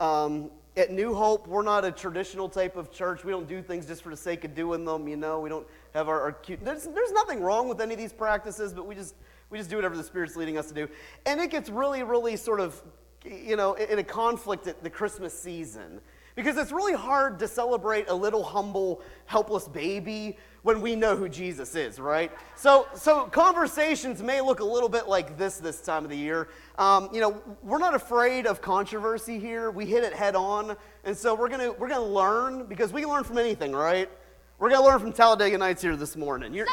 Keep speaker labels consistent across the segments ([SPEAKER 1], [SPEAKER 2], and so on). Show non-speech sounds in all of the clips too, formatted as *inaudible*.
[SPEAKER 1] Um, at New Hope, we're not a traditional type of church. We don't do things just for the sake of doing them, you know. We don't have our, our cute. There's, there's nothing wrong with any of these practices, but we just, we just do whatever the Spirit's leading us to do. And it gets really, really sort of, you know, in a conflict at the Christmas season. Because it's really hard to celebrate a little humble, helpless baby when we know who Jesus is, right? So, so conversations may look a little bit like this this time of the year. Um, you know, we're not afraid of controversy here. We hit it head on, and so we're gonna we're gonna learn because we can learn from anything, right? We're gonna learn from Talladega Nights here this morning. Your,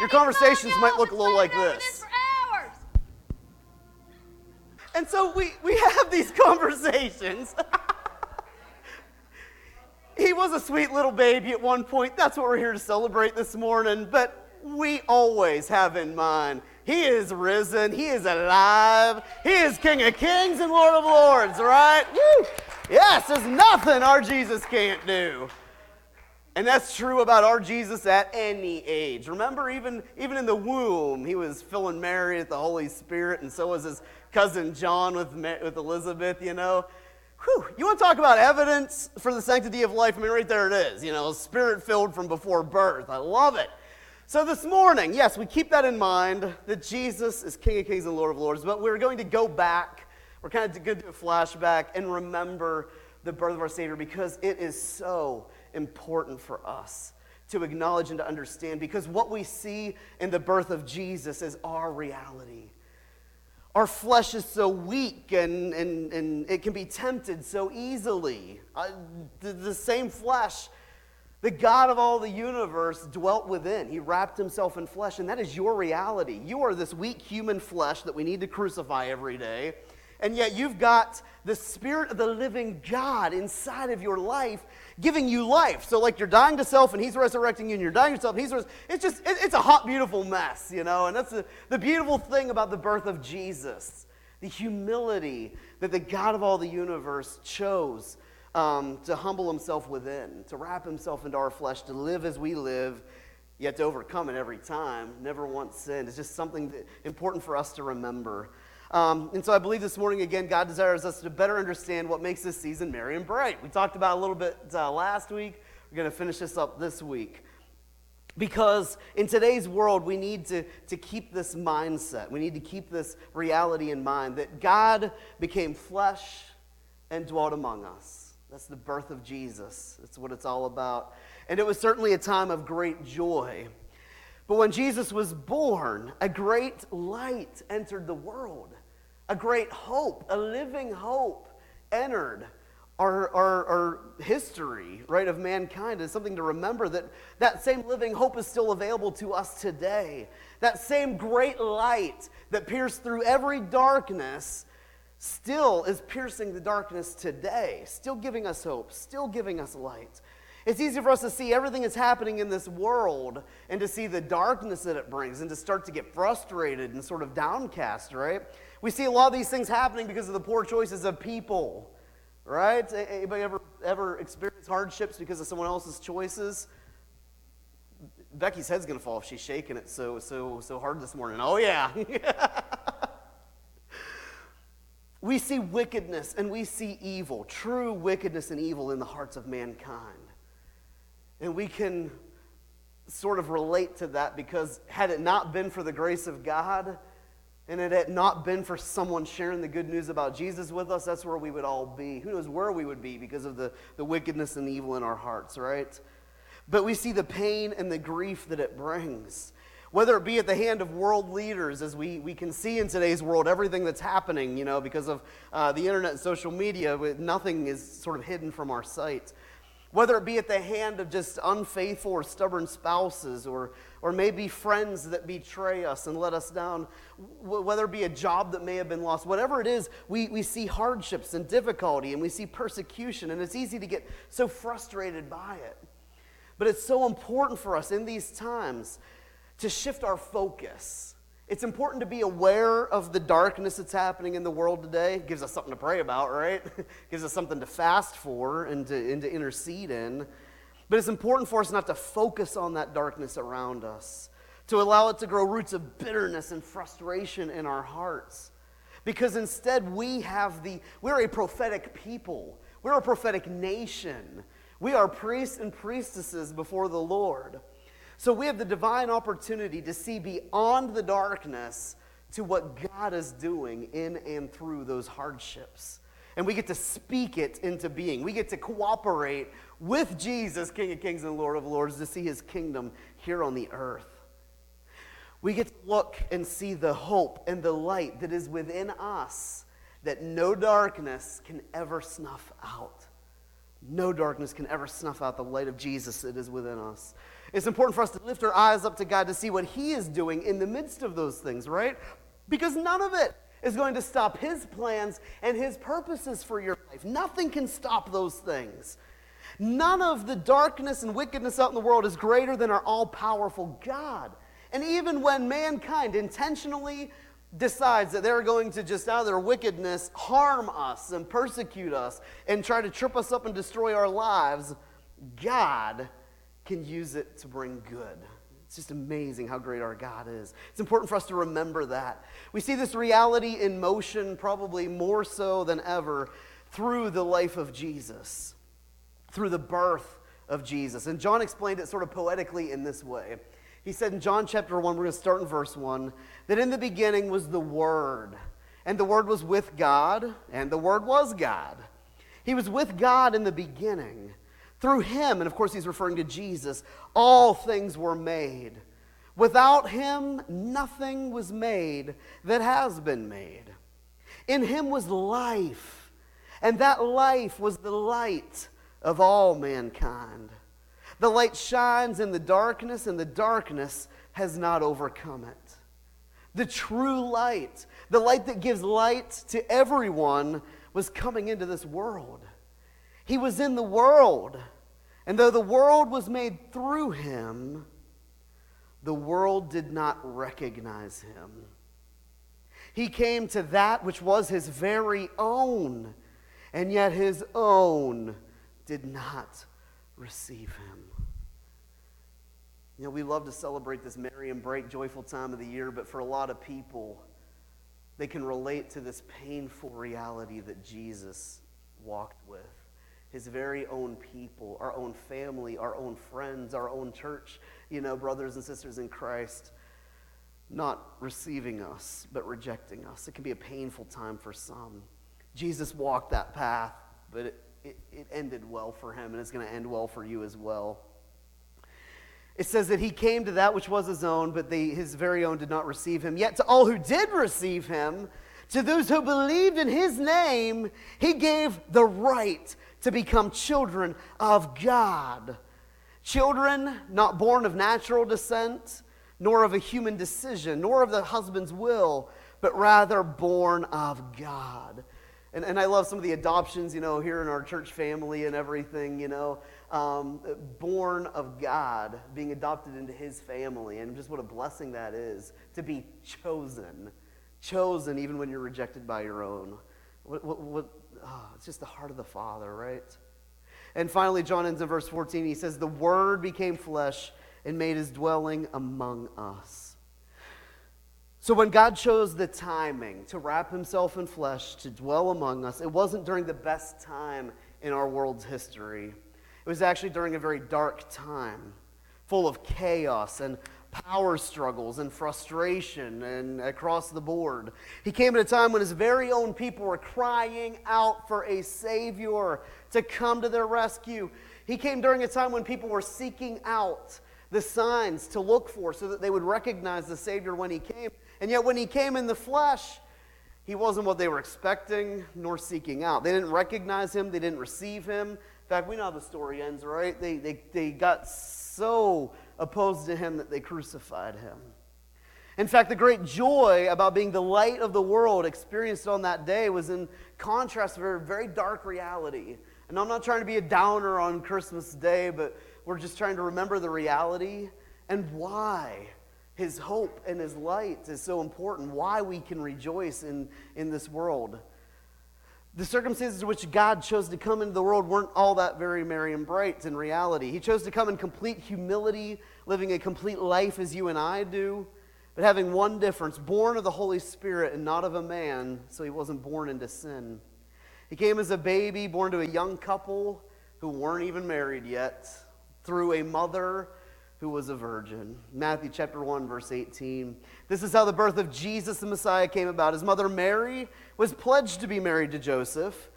[SPEAKER 1] your conversations might look a little like this. And so we, we have these *laughs* conversations. *laughs* he was a sweet little baby at one point. That's what we're here to celebrate this morning. But we always have in mind he is risen, he is alive, he is King of Kings and Lord of Lords, right? Woo! Yes, there's nothing our Jesus can't do. And that's true about our Jesus at any age. Remember, even, even in the womb, he was filling Mary with the Holy Spirit, and so was his cousin John with, with Elizabeth, you know. Whew, you want to talk about evidence for the sanctity of life? I mean, right there it is, you know, spirit filled from before birth. I love it. So this morning, yes, we keep that in mind that Jesus is King of Kings and Lord of Lords, but we're going to go back. We're kind of going to do a flashback and remember the birth of our Savior because it is so important for us to acknowledge and to understand because what we see in the birth of Jesus is our reality. Our flesh is so weak and, and, and it can be tempted so easily. Uh, the, the same flesh the God of all the universe dwelt within. He wrapped himself in flesh, and that is your reality. You are this weak human flesh that we need to crucify every day. And yet you've got the Spirit of the living God inside of your life giving you life. So, like you're dying to self and He's resurrecting you, and you're dying to self, and He's res- It's just, it, it's a hot, beautiful mess, you know? And that's the, the beautiful thing about the birth of Jesus the humility that the God of all the universe chose um, to humble himself within, to wrap himself into our flesh, to live as we live, yet to overcome it every time, never once sinned. It's just something that, important for us to remember. Um, and so I believe this morning, again, God desires us to better understand what makes this season merry and bright. We talked about a little bit uh, last week. We're going to finish this up this week. Because in today's world, we need to, to keep this mindset. We need to keep this reality in mind that God became flesh and dwelt among us. That's the birth of Jesus. That's what it's all about. And it was certainly a time of great joy. But when Jesus was born, a great light entered the world. A great hope, a living hope entered our, our, our, history, right, of mankind is something to remember that that same living hope is still available to us today. That same great light that pierced through every darkness still is piercing the darkness today, still giving us hope, still giving us light. It's easy for us to see everything that's happening in this world and to see the darkness that it brings and to start to get frustrated and sort of downcast, right? We see a lot of these things happening because of the poor choices of people, right? Anybody ever, ever experienced hardships because of someone else's choices? Becky's head's gonna fall if she's shaking it so so so hard this morning. Oh yeah. *laughs* we see wickedness and we see evil, true wickedness and evil in the hearts of mankind. And we can sort of relate to that because had it not been for the grace of God and it had not been for someone sharing the good news about Jesus with us, that's where we would all be. Who knows where we would be because of the, the wickedness and evil in our hearts, right? But we see the pain and the grief that it brings whether it be at the hand of world leaders, as we, we can see in today's world, everything that's happening, you know, because of uh, the internet and social media, nothing is sort of hidden from our sight. Whether it be at the hand of just unfaithful or stubborn spouses, or, or maybe friends that betray us and let us down, whether it be a job that may have been lost, whatever it is, we, we see hardships and difficulty and we see persecution, and it's easy to get so frustrated by it. But it's so important for us in these times to shift our focus. It's important to be aware of the darkness that's happening in the world today. It gives us something to pray about, right? It *laughs* gives us something to fast for and to, and to intercede in. But it's important for us not to focus on that darkness around us, to allow it to grow roots of bitterness and frustration in our hearts. Because instead, we have the, we're a prophetic people. We're a prophetic nation. We are priests and priestesses before the Lord. So we have the divine opportunity to see beyond the darkness to what God is doing in and through those hardships. And we get to speak it into being. We get to cooperate with Jesus, King of Kings and Lord of Lords, to see his kingdom here on the earth. We get to look and see the hope and the light that is within us that no darkness can ever snuff out. No darkness can ever snuff out the light of Jesus that is within us. It's important for us to lift our eyes up to God to see what He is doing in the midst of those things, right? Because none of it is going to stop His plans and His purposes for your life. Nothing can stop those things. None of the darkness and wickedness out in the world is greater than our all powerful God. And even when mankind intentionally decides that they're going to just out of their wickedness harm us and persecute us and try to trip us up and destroy our lives, God can use it to bring good. It's just amazing how great our God is. It's important for us to remember that. We see this reality in motion probably more so than ever through the life of Jesus, through the birth of Jesus. And John explained it sort of poetically in this way. He said in John chapter 1, we're going to start in verse 1, that in the beginning was the Word, and the Word was with God, and the Word was God. He was with God in the beginning. Through him, and of course he's referring to Jesus, all things were made. Without him, nothing was made that has been made. In him was life, and that life was the light of all mankind. The light shines in the darkness, and the darkness has not overcome it. The true light, the light that gives light to everyone, was coming into this world. He was in the world, and though the world was made through him, the world did not recognize him. He came to that which was his very own, and yet his own did not receive him. You know, we love to celebrate this merry and bright, joyful time of the year, but for a lot of people, they can relate to this painful reality that Jesus walked with. His very own people, our own family, our own friends, our own church, you know, brothers and sisters in Christ, not receiving us, but rejecting us. It can be a painful time for some. Jesus walked that path, but it, it, it ended well for him, and it's going to end well for you as well. It says that he came to that which was his own, but they, his very own did not receive him. Yet to all who did receive him, to those who believed in his name, he gave the right to become children of God. Children not born of natural descent, nor of a human decision, nor of the husband's will, but rather born of God. And, and I love some of the adoptions, you know, here in our church family and everything, you know um, born of God, being adopted into his family, and just what a blessing that is to be chosen. Chosen even when you're rejected by your own. What, what, what oh, it's just the heart of the Father, right? And finally, John ends in verse 14. He says, The Word became flesh and made his dwelling among us. So, when God chose the timing to wrap himself in flesh to dwell among us, it wasn't during the best time in our world's history. It was actually during a very dark time, full of chaos and power struggles and frustration and across the board. He came at a time when his very own people were crying out for a Savior to come to their rescue. He came during a time when people were seeking out the signs to look for so that they would recognize the Savior when he came. And yet, when he came in the flesh, he wasn't what they were expecting nor seeking out. They didn't recognize him, they didn't receive him, in fact, we know how the story ends, right? They, they, they got so opposed to him that they crucified him. In fact, the great joy about being the light of the world experienced on that day was in contrast to a very dark reality. And I'm not trying to be a downer on Christmas Day, but we're just trying to remember the reality and why his hope and his light is so important, why we can rejoice in, in this world the circumstances in which God chose to come into the world weren't all that very merry and bright in reality. He chose to come in complete humility, living a complete life as you and I do, but having one difference born of the Holy Spirit and not of a man, so he wasn't born into sin. He came as a baby born to a young couple who weren't even married yet, through a mother who was a virgin. Matthew chapter 1 verse 18. This is how the birth of Jesus the Messiah came about. His mother Mary was pledged to be married to Joseph,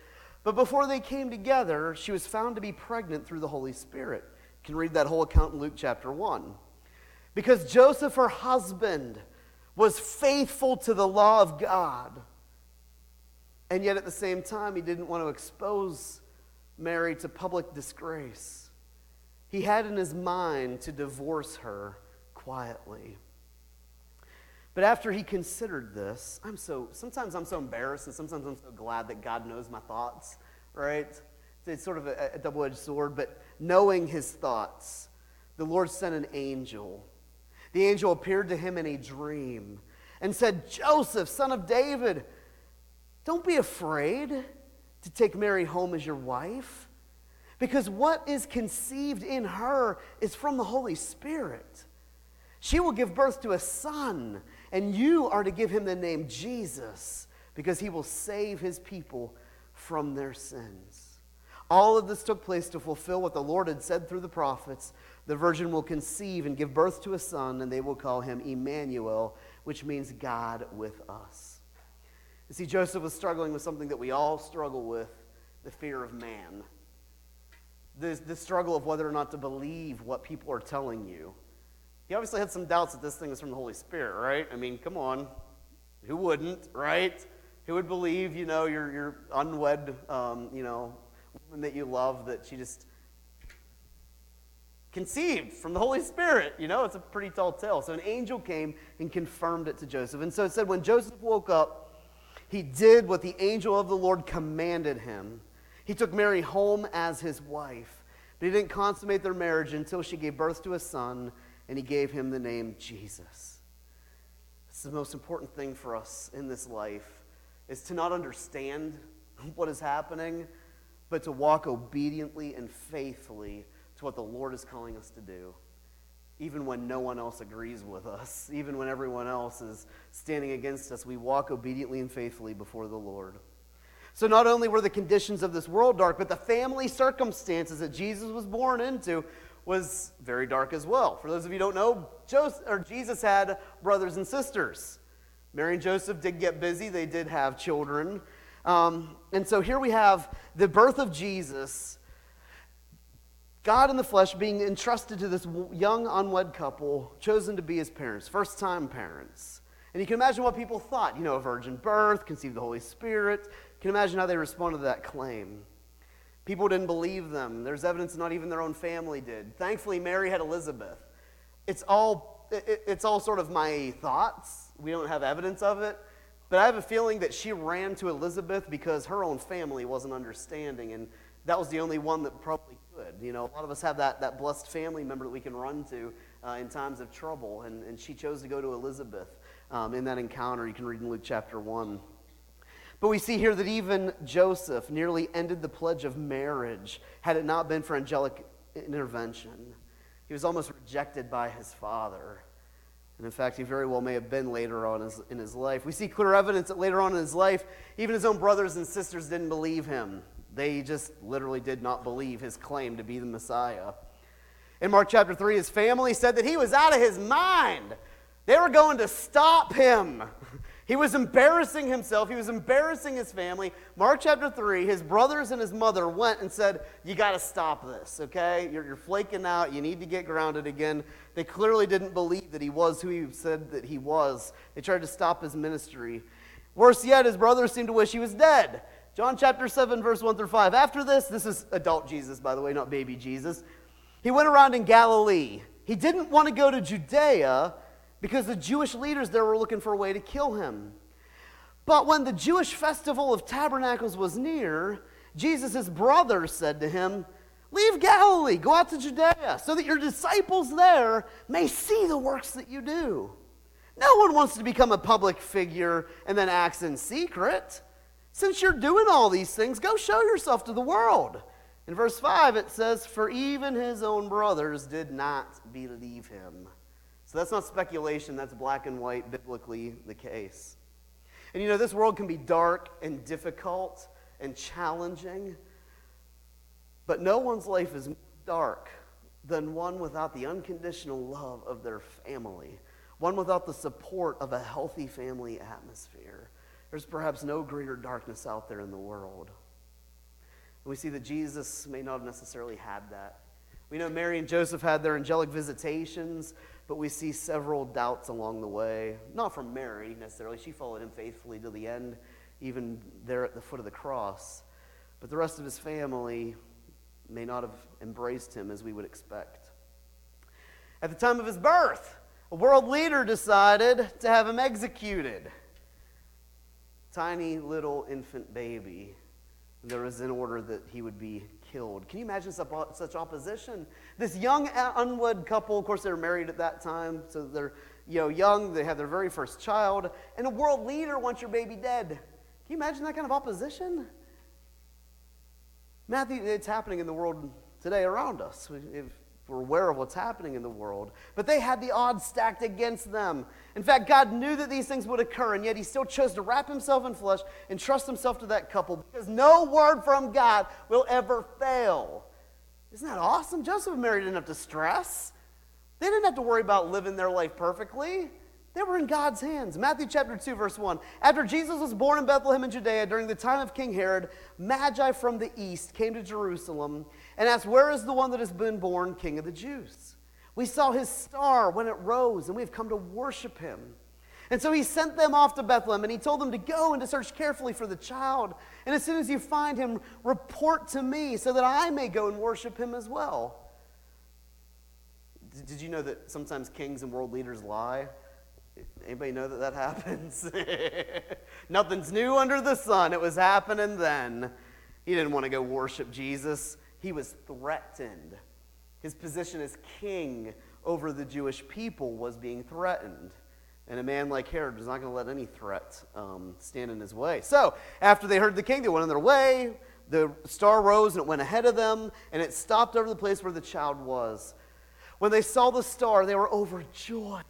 [SPEAKER 1] but before they came together, she was found to be pregnant through the Holy Spirit. You can read that whole account in Luke chapter 1. Because Joseph her husband was faithful to the law of God. And yet at the same time, he didn't want to expose Mary to public disgrace. He had in his mind to divorce her quietly. But after he considered this, I'm so, sometimes I'm so embarrassed and sometimes I'm so glad that God knows my thoughts, right? It's sort of a, a double edged sword, but knowing his thoughts, the Lord sent an angel. The angel appeared to him in a dream and said, Joseph, son of David, don't be afraid to take Mary home as your wife because what is conceived in her is from the Holy Spirit. She will give birth to a son, and you are to give him the name Jesus, because he will save his people from their sins. All of this took place to fulfill what the Lord had said through the prophets. The virgin will conceive and give birth to a son, and they will call him Emmanuel, which means God with us. You see, Joseph was struggling with something that we all struggle with the fear of man the, struggle of whether or not to believe what people are telling you. He obviously had some doubts that this thing is from the Holy Spirit, right? I mean, come on. Who wouldn't, right? Who would believe, you know, your, your unwed, um, you know, woman that you love, that she just conceived from the Holy Spirit? You know, it's a pretty tall tale. So an angel came and confirmed it to Joseph. And so it said, when Joseph woke up, he did what the angel of the Lord commanded him. He took Mary home as his wife, but he didn't consummate their marriage until she gave birth to a son, and he gave him the name Jesus. It's the most important thing for us in this life is to not understand *laughs* what is happening, but to walk obediently and faithfully to what the Lord is calling us to do even when no one else agrees with us, *laughs* even when everyone else is standing against us, we walk obediently and faithfully before the Lord. So not only were the conditions of this world dark, but the family circumstances that Jesus was born into was very dark as well. For those of you who don't know, Joseph, or Jesus had brothers and sisters. Mary and Joseph did get busy, they did have children. Um, and so here we have the birth of Jesus, God in the flesh being entrusted to this young unwed couple, chosen to be his parents, first time parents. And you can imagine what people thought. You know, a virgin birth, conceived the Holy Spirit, can imagine how they responded to that claim? People didn't believe them. There's evidence not even their own family did. Thankfully, Mary had Elizabeth. It's all, it, it's all sort of my thoughts. We don't have evidence of it. But I have a feeling that she ran to Elizabeth because her own family wasn't understanding, and that was the only one that probably could. You know, a lot of us have that, that blessed family member that we can run to uh, in times of trouble, and, and she chose to go to Elizabeth um, in that encounter. You can read in Luke chapter 1. But we see here that even Joseph nearly ended the pledge of marriage had it not been for angelic intervention. He was almost rejected by his father. And in fact, he very well may have been later on in his life. We see clear evidence that later on in his life, even his own brothers and sisters didn't believe him. They just literally did not believe his claim to be the Messiah. In Mark chapter 3, his family said that he was out of his mind. They were going to stop him. *laughs* He was embarrassing himself. He was embarrassing his family. Mark chapter 3, his brothers and his mother went and said, You got to stop this, okay? You're, you're, flaking out. You need to get grounded again. They clearly didn't believe that he was who he said that he was. They tried to stop his ministry. Worse yet, his brothers seemed to wish he was dead. John chapter 7, verse 1 through 5. After this, this is adult Jesus, by the way, not baby Jesus. He went around in Galilee. He didn't want to go to Judea because the Jewish leaders there were looking for a way to kill him. But when the Jewish festival of tabernacles was near, Jesus' brothers said to him, Leave Galilee, go out to Judea, so that your disciples there may see the works that you do. No one wants to become a public figure and then acts in secret. Since you're doing all these things, go show yourself to the world. In verse 5, it says, For even his own brothers did not believe him. So that's not speculation, that's black and white, biblically the case. And you know, this world can be dark and difficult and challenging. But no one's life is dark than one without the unconditional love of their family, one without the support of a healthy family atmosphere. There's perhaps no greater darkness out there in the world. And we see that Jesus may not have necessarily had that. We know Mary and Joseph had their angelic visitations, but we see several doubts along the way. Not from Mary necessarily. She followed him faithfully to the end, even there at the foot of the cross. But the rest of his family may not have embraced him as we would expect. At the time of his birth, a world leader decided to have him executed. Tiny little infant baby. There was an order that he would be killed. Can you imagine such opposition? This young uh, unwed couple, of course, they were married at that time, so they're you know young. They have their very first child, and a world leader wants your baby dead. Can you imagine that kind of opposition? Matthew, it's happening in the world today around us. If we're aware of what's happening in the world. But they had the odds stacked against them. In fact, God knew that these things would occur, and yet He still chose to wrap Himself in flesh and trust Himself to that couple because no word from God will ever fail. Isn't that awesome? Joseph and Mary didn't have to stress, they didn't have to worry about living their life perfectly. They were in God's hands. Matthew chapter 2, verse 1. After Jesus was born in Bethlehem in Judea during the time of King Herod, Magi from the east came to Jerusalem and asked, Where is the one that has been born King of the Jews? We saw his star when it rose, and we've come to worship him. And so he sent them off to Bethlehem and he told them to go and to search carefully for the child. And as soon as you find him, report to me so that I may go and worship him as well. Did you know that sometimes kings and world leaders lie? Anybody know that that happens? *laughs* Nothing's new under the sun. It was happening then. He didn't want to go worship Jesus. He was threatened. His position as king over the Jewish people was being threatened. And a man like Herod was not going to let any threat um, stand in his way. So, after they heard the king, they went on their way. The star rose and it went ahead of them, and it stopped over the place where the child was. When they saw the star, they were overjoyed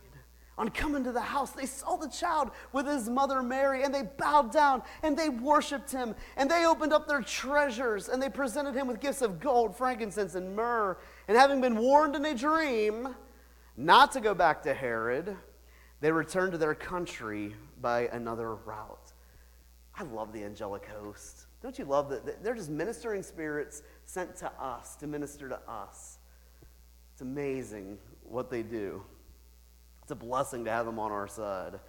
[SPEAKER 1] on coming to the house, they saw the child with his mother Mary, and they bowed down and they worshiped him. And they opened up their treasures and they presented him with gifts of gold, frankincense, and myrrh. And having been warned in a dream not to go back to Herod, they returned to their country by another route. I love the angelic host. Don't you love that? They're just ministering spirits sent to us to minister to us. It's amazing what they do. It's a blessing to have them on our side.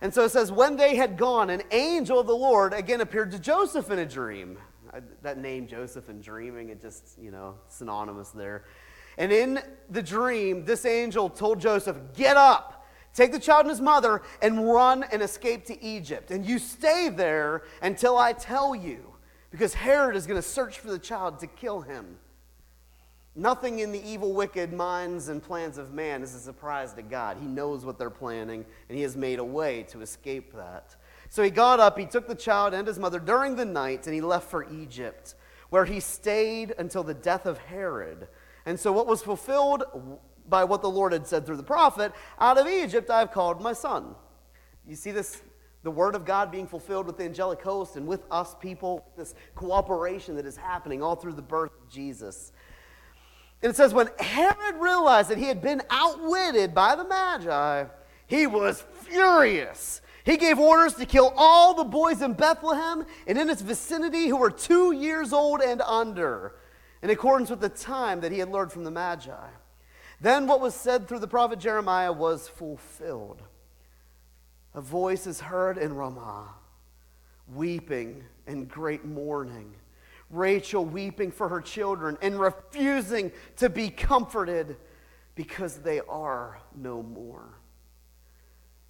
[SPEAKER 1] And so it says, when they had gone, an angel of the Lord again appeared to Joseph in a dream. I, that name, Joseph and dreaming, it just, you know, synonymous there. And in the dream, this angel told Joseph, Get up, take the child and his mother, and run and escape to Egypt. And you stay there until I tell you, because Herod is going to search for the child to kill him. Nothing in the evil, wicked minds and plans of man is a surprise to God. He knows what they're planning, and He has made a way to escape that. So he got up, he took the child and his mother during the night, and he left for Egypt, where he stayed until the death of Herod. And so, what was fulfilled by what the Lord had said through the prophet out of Egypt I have called my son. You see this the word of God being fulfilled with the angelic host and with us people, this cooperation that is happening all through the birth of Jesus. And it says, when Herod realized that he had been outwitted by the Magi, he was furious. He gave orders to kill all the boys in Bethlehem and in its vicinity who were two years old and under, in accordance with the time that he had learned from the Magi. Then what was said through the prophet Jeremiah was fulfilled. A voice is heard in Ramah, weeping and great mourning Rachel weeping for her children and refusing to be comforted because they are no more.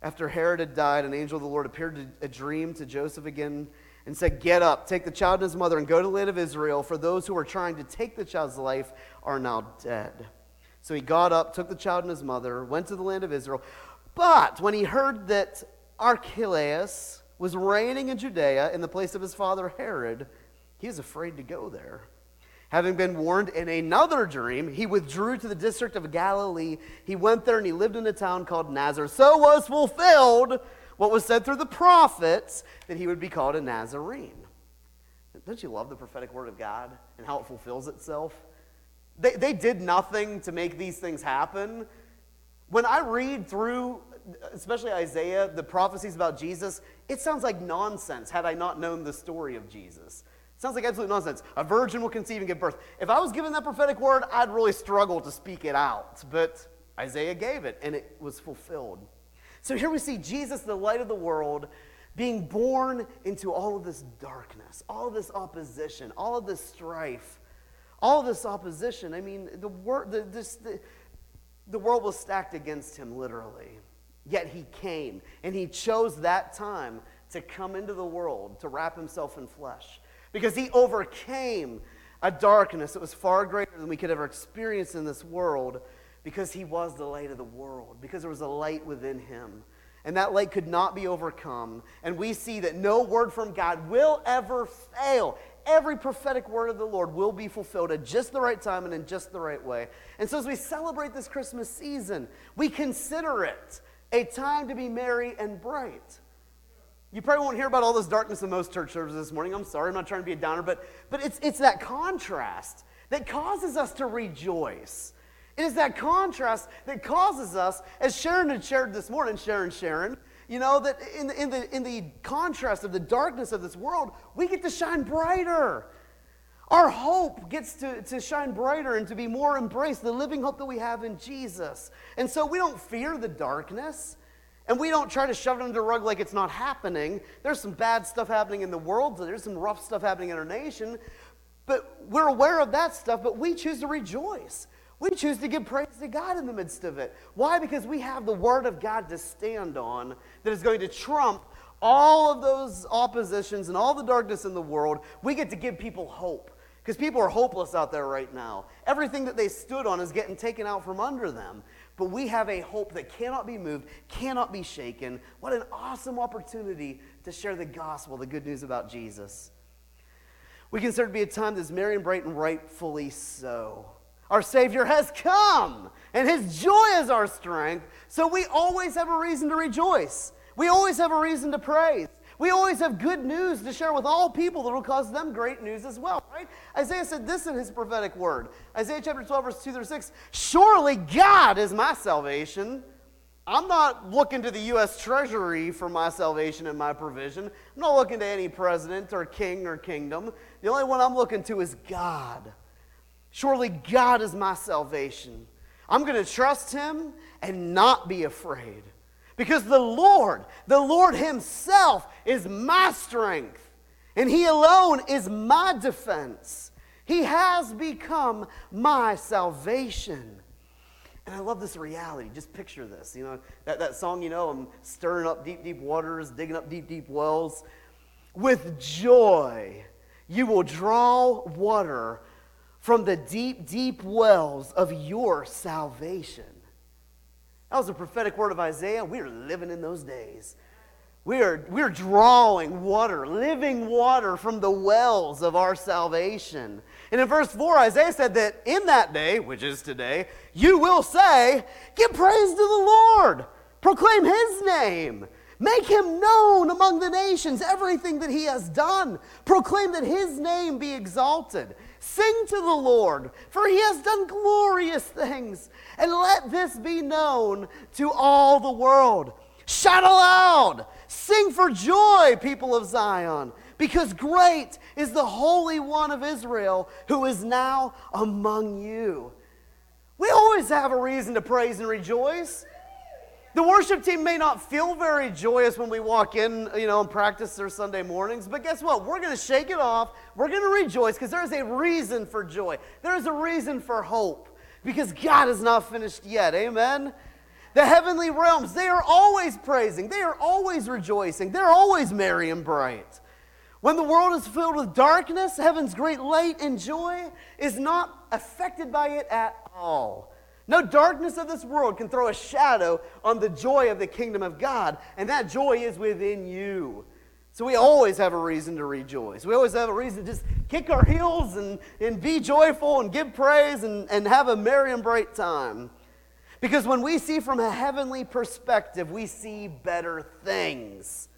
[SPEAKER 1] After Herod had died, an angel of the Lord appeared a dream to Joseph again and said, Get up, take the child and his mother, and go to the land of Israel, for those who are trying to take the child's life are now dead. So he got up, took the child and his mother, went to the land of Israel. But when he heard that Archelaus was reigning in Judea in the place of his father Herod, he is afraid to go there. Having been warned in another dream, he withdrew to the district of Galilee. He went there and he lived in a town called Nazareth. So was fulfilled what was said through the prophets that he would be called a Nazarene. don't you love the prophetic word of God and how it fulfills itself? They, they did nothing to make these things happen. When I read through, especially Isaiah, the prophecies about Jesus, it sounds like nonsense had I not known the story of Jesus. Sounds like absolute nonsense. A virgin will conceive and give birth. If I was given that prophetic word, I'd really struggle to speak it out. But Isaiah gave it, and it was fulfilled. So here we see Jesus, the light of the world, being born into all of this darkness, all of this opposition, all of this strife, all of this opposition. I mean, the, wor- the, this, the, the world was stacked against him, literally. Yet he came, and he chose that time to come into the world, to wrap himself in flesh, because he overcame a darkness that was far greater than we could ever experience in this world, because he was the light of the world, because there was a light within him. And that light could not be overcome. And we see that no word from God will ever fail every prophetic word of the Lord will be fulfilled at just the right time and in just the right way. And so, as we celebrate this Christmas season, we consider it a time to be merry and bright. You probably won't hear about all this darkness in most church services this morning. I'm sorry, I'm not trying to be a downer, but, but it's, it's that contrast that causes us to rejoice. It is that contrast that causes us, as Sharon had shared this morning, Sharon, Sharon, you know, that in the, in, the, in the contrast of the darkness of this world, we get to shine brighter. Our hope gets to, to shine brighter and to be more embraced, the living hope that we have in Jesus. And so we don't fear the darkness. And we don't try to shove it under the rug like it's not happening. There's some bad stuff happening in the world, there's some rough stuff happening in our nation. But we're aware of that stuff, but we choose to rejoice. We choose to give praise to God in the midst of it. Why? Because we have the Word of God to stand on that is going to trump all of those oppositions and all the darkness in the world. We get to give people hope because people are hopeless out there right now. Everything that they stood on is getting taken out from under them. But we have a hope that cannot be moved, cannot be shaken. What an awesome opportunity to share the gospel, the good news about Jesus. We consider to be a time that's merry and bright and rightfully so. Our Savior has come, and His joy is our strength. So we always have a reason to rejoice. We always have a reason to praise. We always have good news to share with all people that will cause them great news as well, right? Isaiah said this in his prophetic word Isaiah chapter 12, verse 2 through 6 Surely God is my salvation. I'm not looking to the U.S. Treasury for my salvation and my provision. I'm not looking to any president or king or kingdom. The only one I'm looking to is God. Surely God is my salvation. I'm going to trust him and not be afraid. Because the Lord, the Lord Himself is my strength, and He alone is my defense. He has become my salvation. And I love this reality. Just picture this. You know, that, that song, you know, I'm stirring up deep, deep waters, digging up deep, deep wells. With joy, you will draw water from the deep, deep wells of your salvation. That was a prophetic word of Isaiah. We are living in those days. We are, we are drawing water, living water from the wells of our salvation. And in verse 4, Isaiah said that in that day, which is today, you will say, Give praise to the Lord, proclaim his name. Make him known among the nations, everything that he has done. Proclaim that his name be exalted. Sing to the Lord, for he has done glorious things. And let this be known to all the world. Shout aloud, sing for joy, people of Zion, because great is the Holy One of Israel who is now among you. We always have a reason to praise and rejoice. The worship team may not feel very joyous when we walk in, you know, and practice their Sunday mornings, but guess what? We're going to shake it off. We're going to rejoice because there is a reason for joy. There is a reason for hope because God is not finished yet. Amen? The heavenly realms, they are always praising, they are always rejoicing, they're always merry and bright. When the world is filled with darkness, heaven's great light and joy is not affected by it at all. No darkness of this world can throw a shadow on the joy of the kingdom of God, and that joy is within you. So we always have a reason to rejoice. We always have a reason to just kick our heels and, and be joyful and give praise and, and have a merry and bright time. Because when we see from a heavenly perspective, we see better things.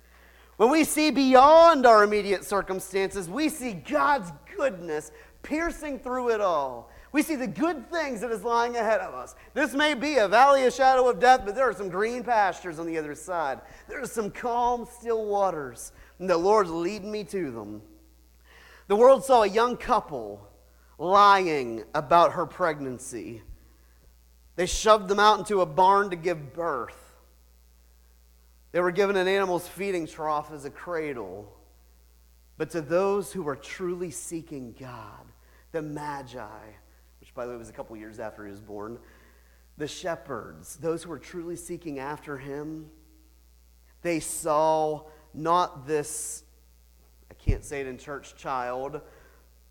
[SPEAKER 1] When we see beyond our immediate circumstances, we see God's goodness piercing through it all. We see the good things that is lying ahead of us. This may be a valley of shadow of death, but there are some green pastures on the other side. There are some calm, still waters, and the Lord's leading me to them. The world saw a young couple lying about her pregnancy. They shoved them out into a barn to give birth. They were given an animal's feeding trough as a cradle. But to those who were truly seeking God, the Magi, which by the way it was a couple years after he was born, the shepherds, those who were truly seeking after him, they saw not this, I can't say it in church, child,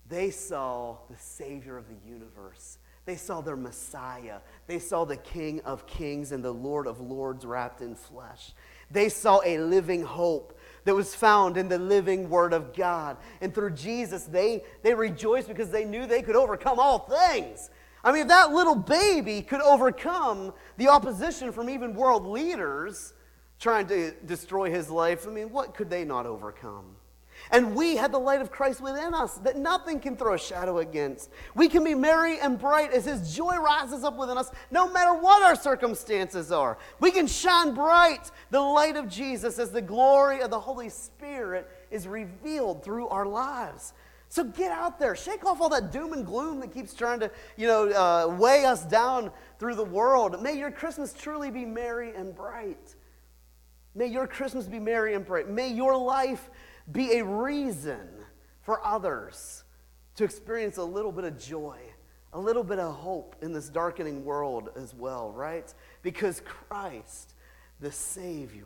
[SPEAKER 1] they saw the Savior of the universe. They saw their Messiah. They saw the King of kings and the Lord of lords wrapped in flesh. They saw a living hope that was found in the living Word of God. And through Jesus, they, they rejoiced because they knew they could overcome all things. I mean, if that little baby could overcome the opposition from even world leaders trying to destroy his life, I mean, what could they not overcome? And we had the light of Christ within us that nothing can throw a shadow against. We can be merry and bright as His joy rises up within us, no matter what our circumstances are. We can shine bright the light of Jesus as the glory of the Holy Spirit is revealed through our lives. So get out there, shake off all that doom and gloom that keeps trying to, you know, uh, weigh us down through the world. May your Christmas truly be merry and bright. May your Christmas be merry and bright. May your life be a reason for others to experience a little bit of joy, a little bit of hope in this darkening world as well, right? Because Christ, the Savior,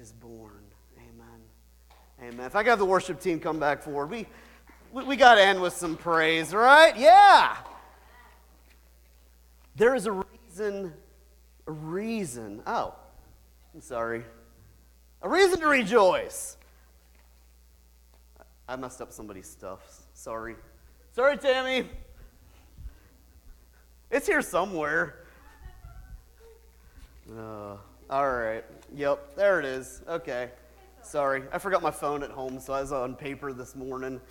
[SPEAKER 1] is born. Amen. Amen. If I got the worship team come back forward, we, we, we got to end with some praise, right? Yeah. There is a reason, a reason. Oh, I'm sorry. A reason to rejoice. I messed up somebody's stuff. Sorry. Sorry, Tammy. It's here somewhere. Uh, all right. Yep, there it is. Okay. Sorry. I forgot my phone at home, so I was on paper this morning.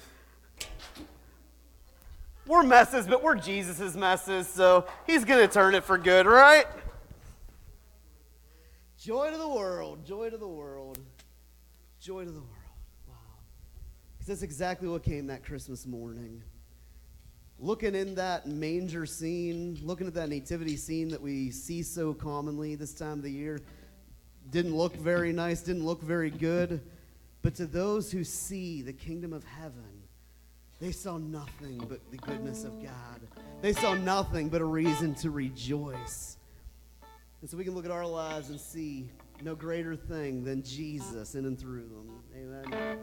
[SPEAKER 1] We're messes, but we're Jesus' messes, so he's going to turn it for good, right? Joy to the world. Joy to the world. Joy to the world. Because that's exactly what came that Christmas morning. Looking in that manger scene, looking at that nativity scene that we see so commonly this time of the year, didn't look very nice, didn't look very good. But to those who see the kingdom of heaven, they saw nothing but the goodness of God. They saw nothing but a reason to rejoice. And so we can look at our lives and see no greater thing than Jesus in and through them.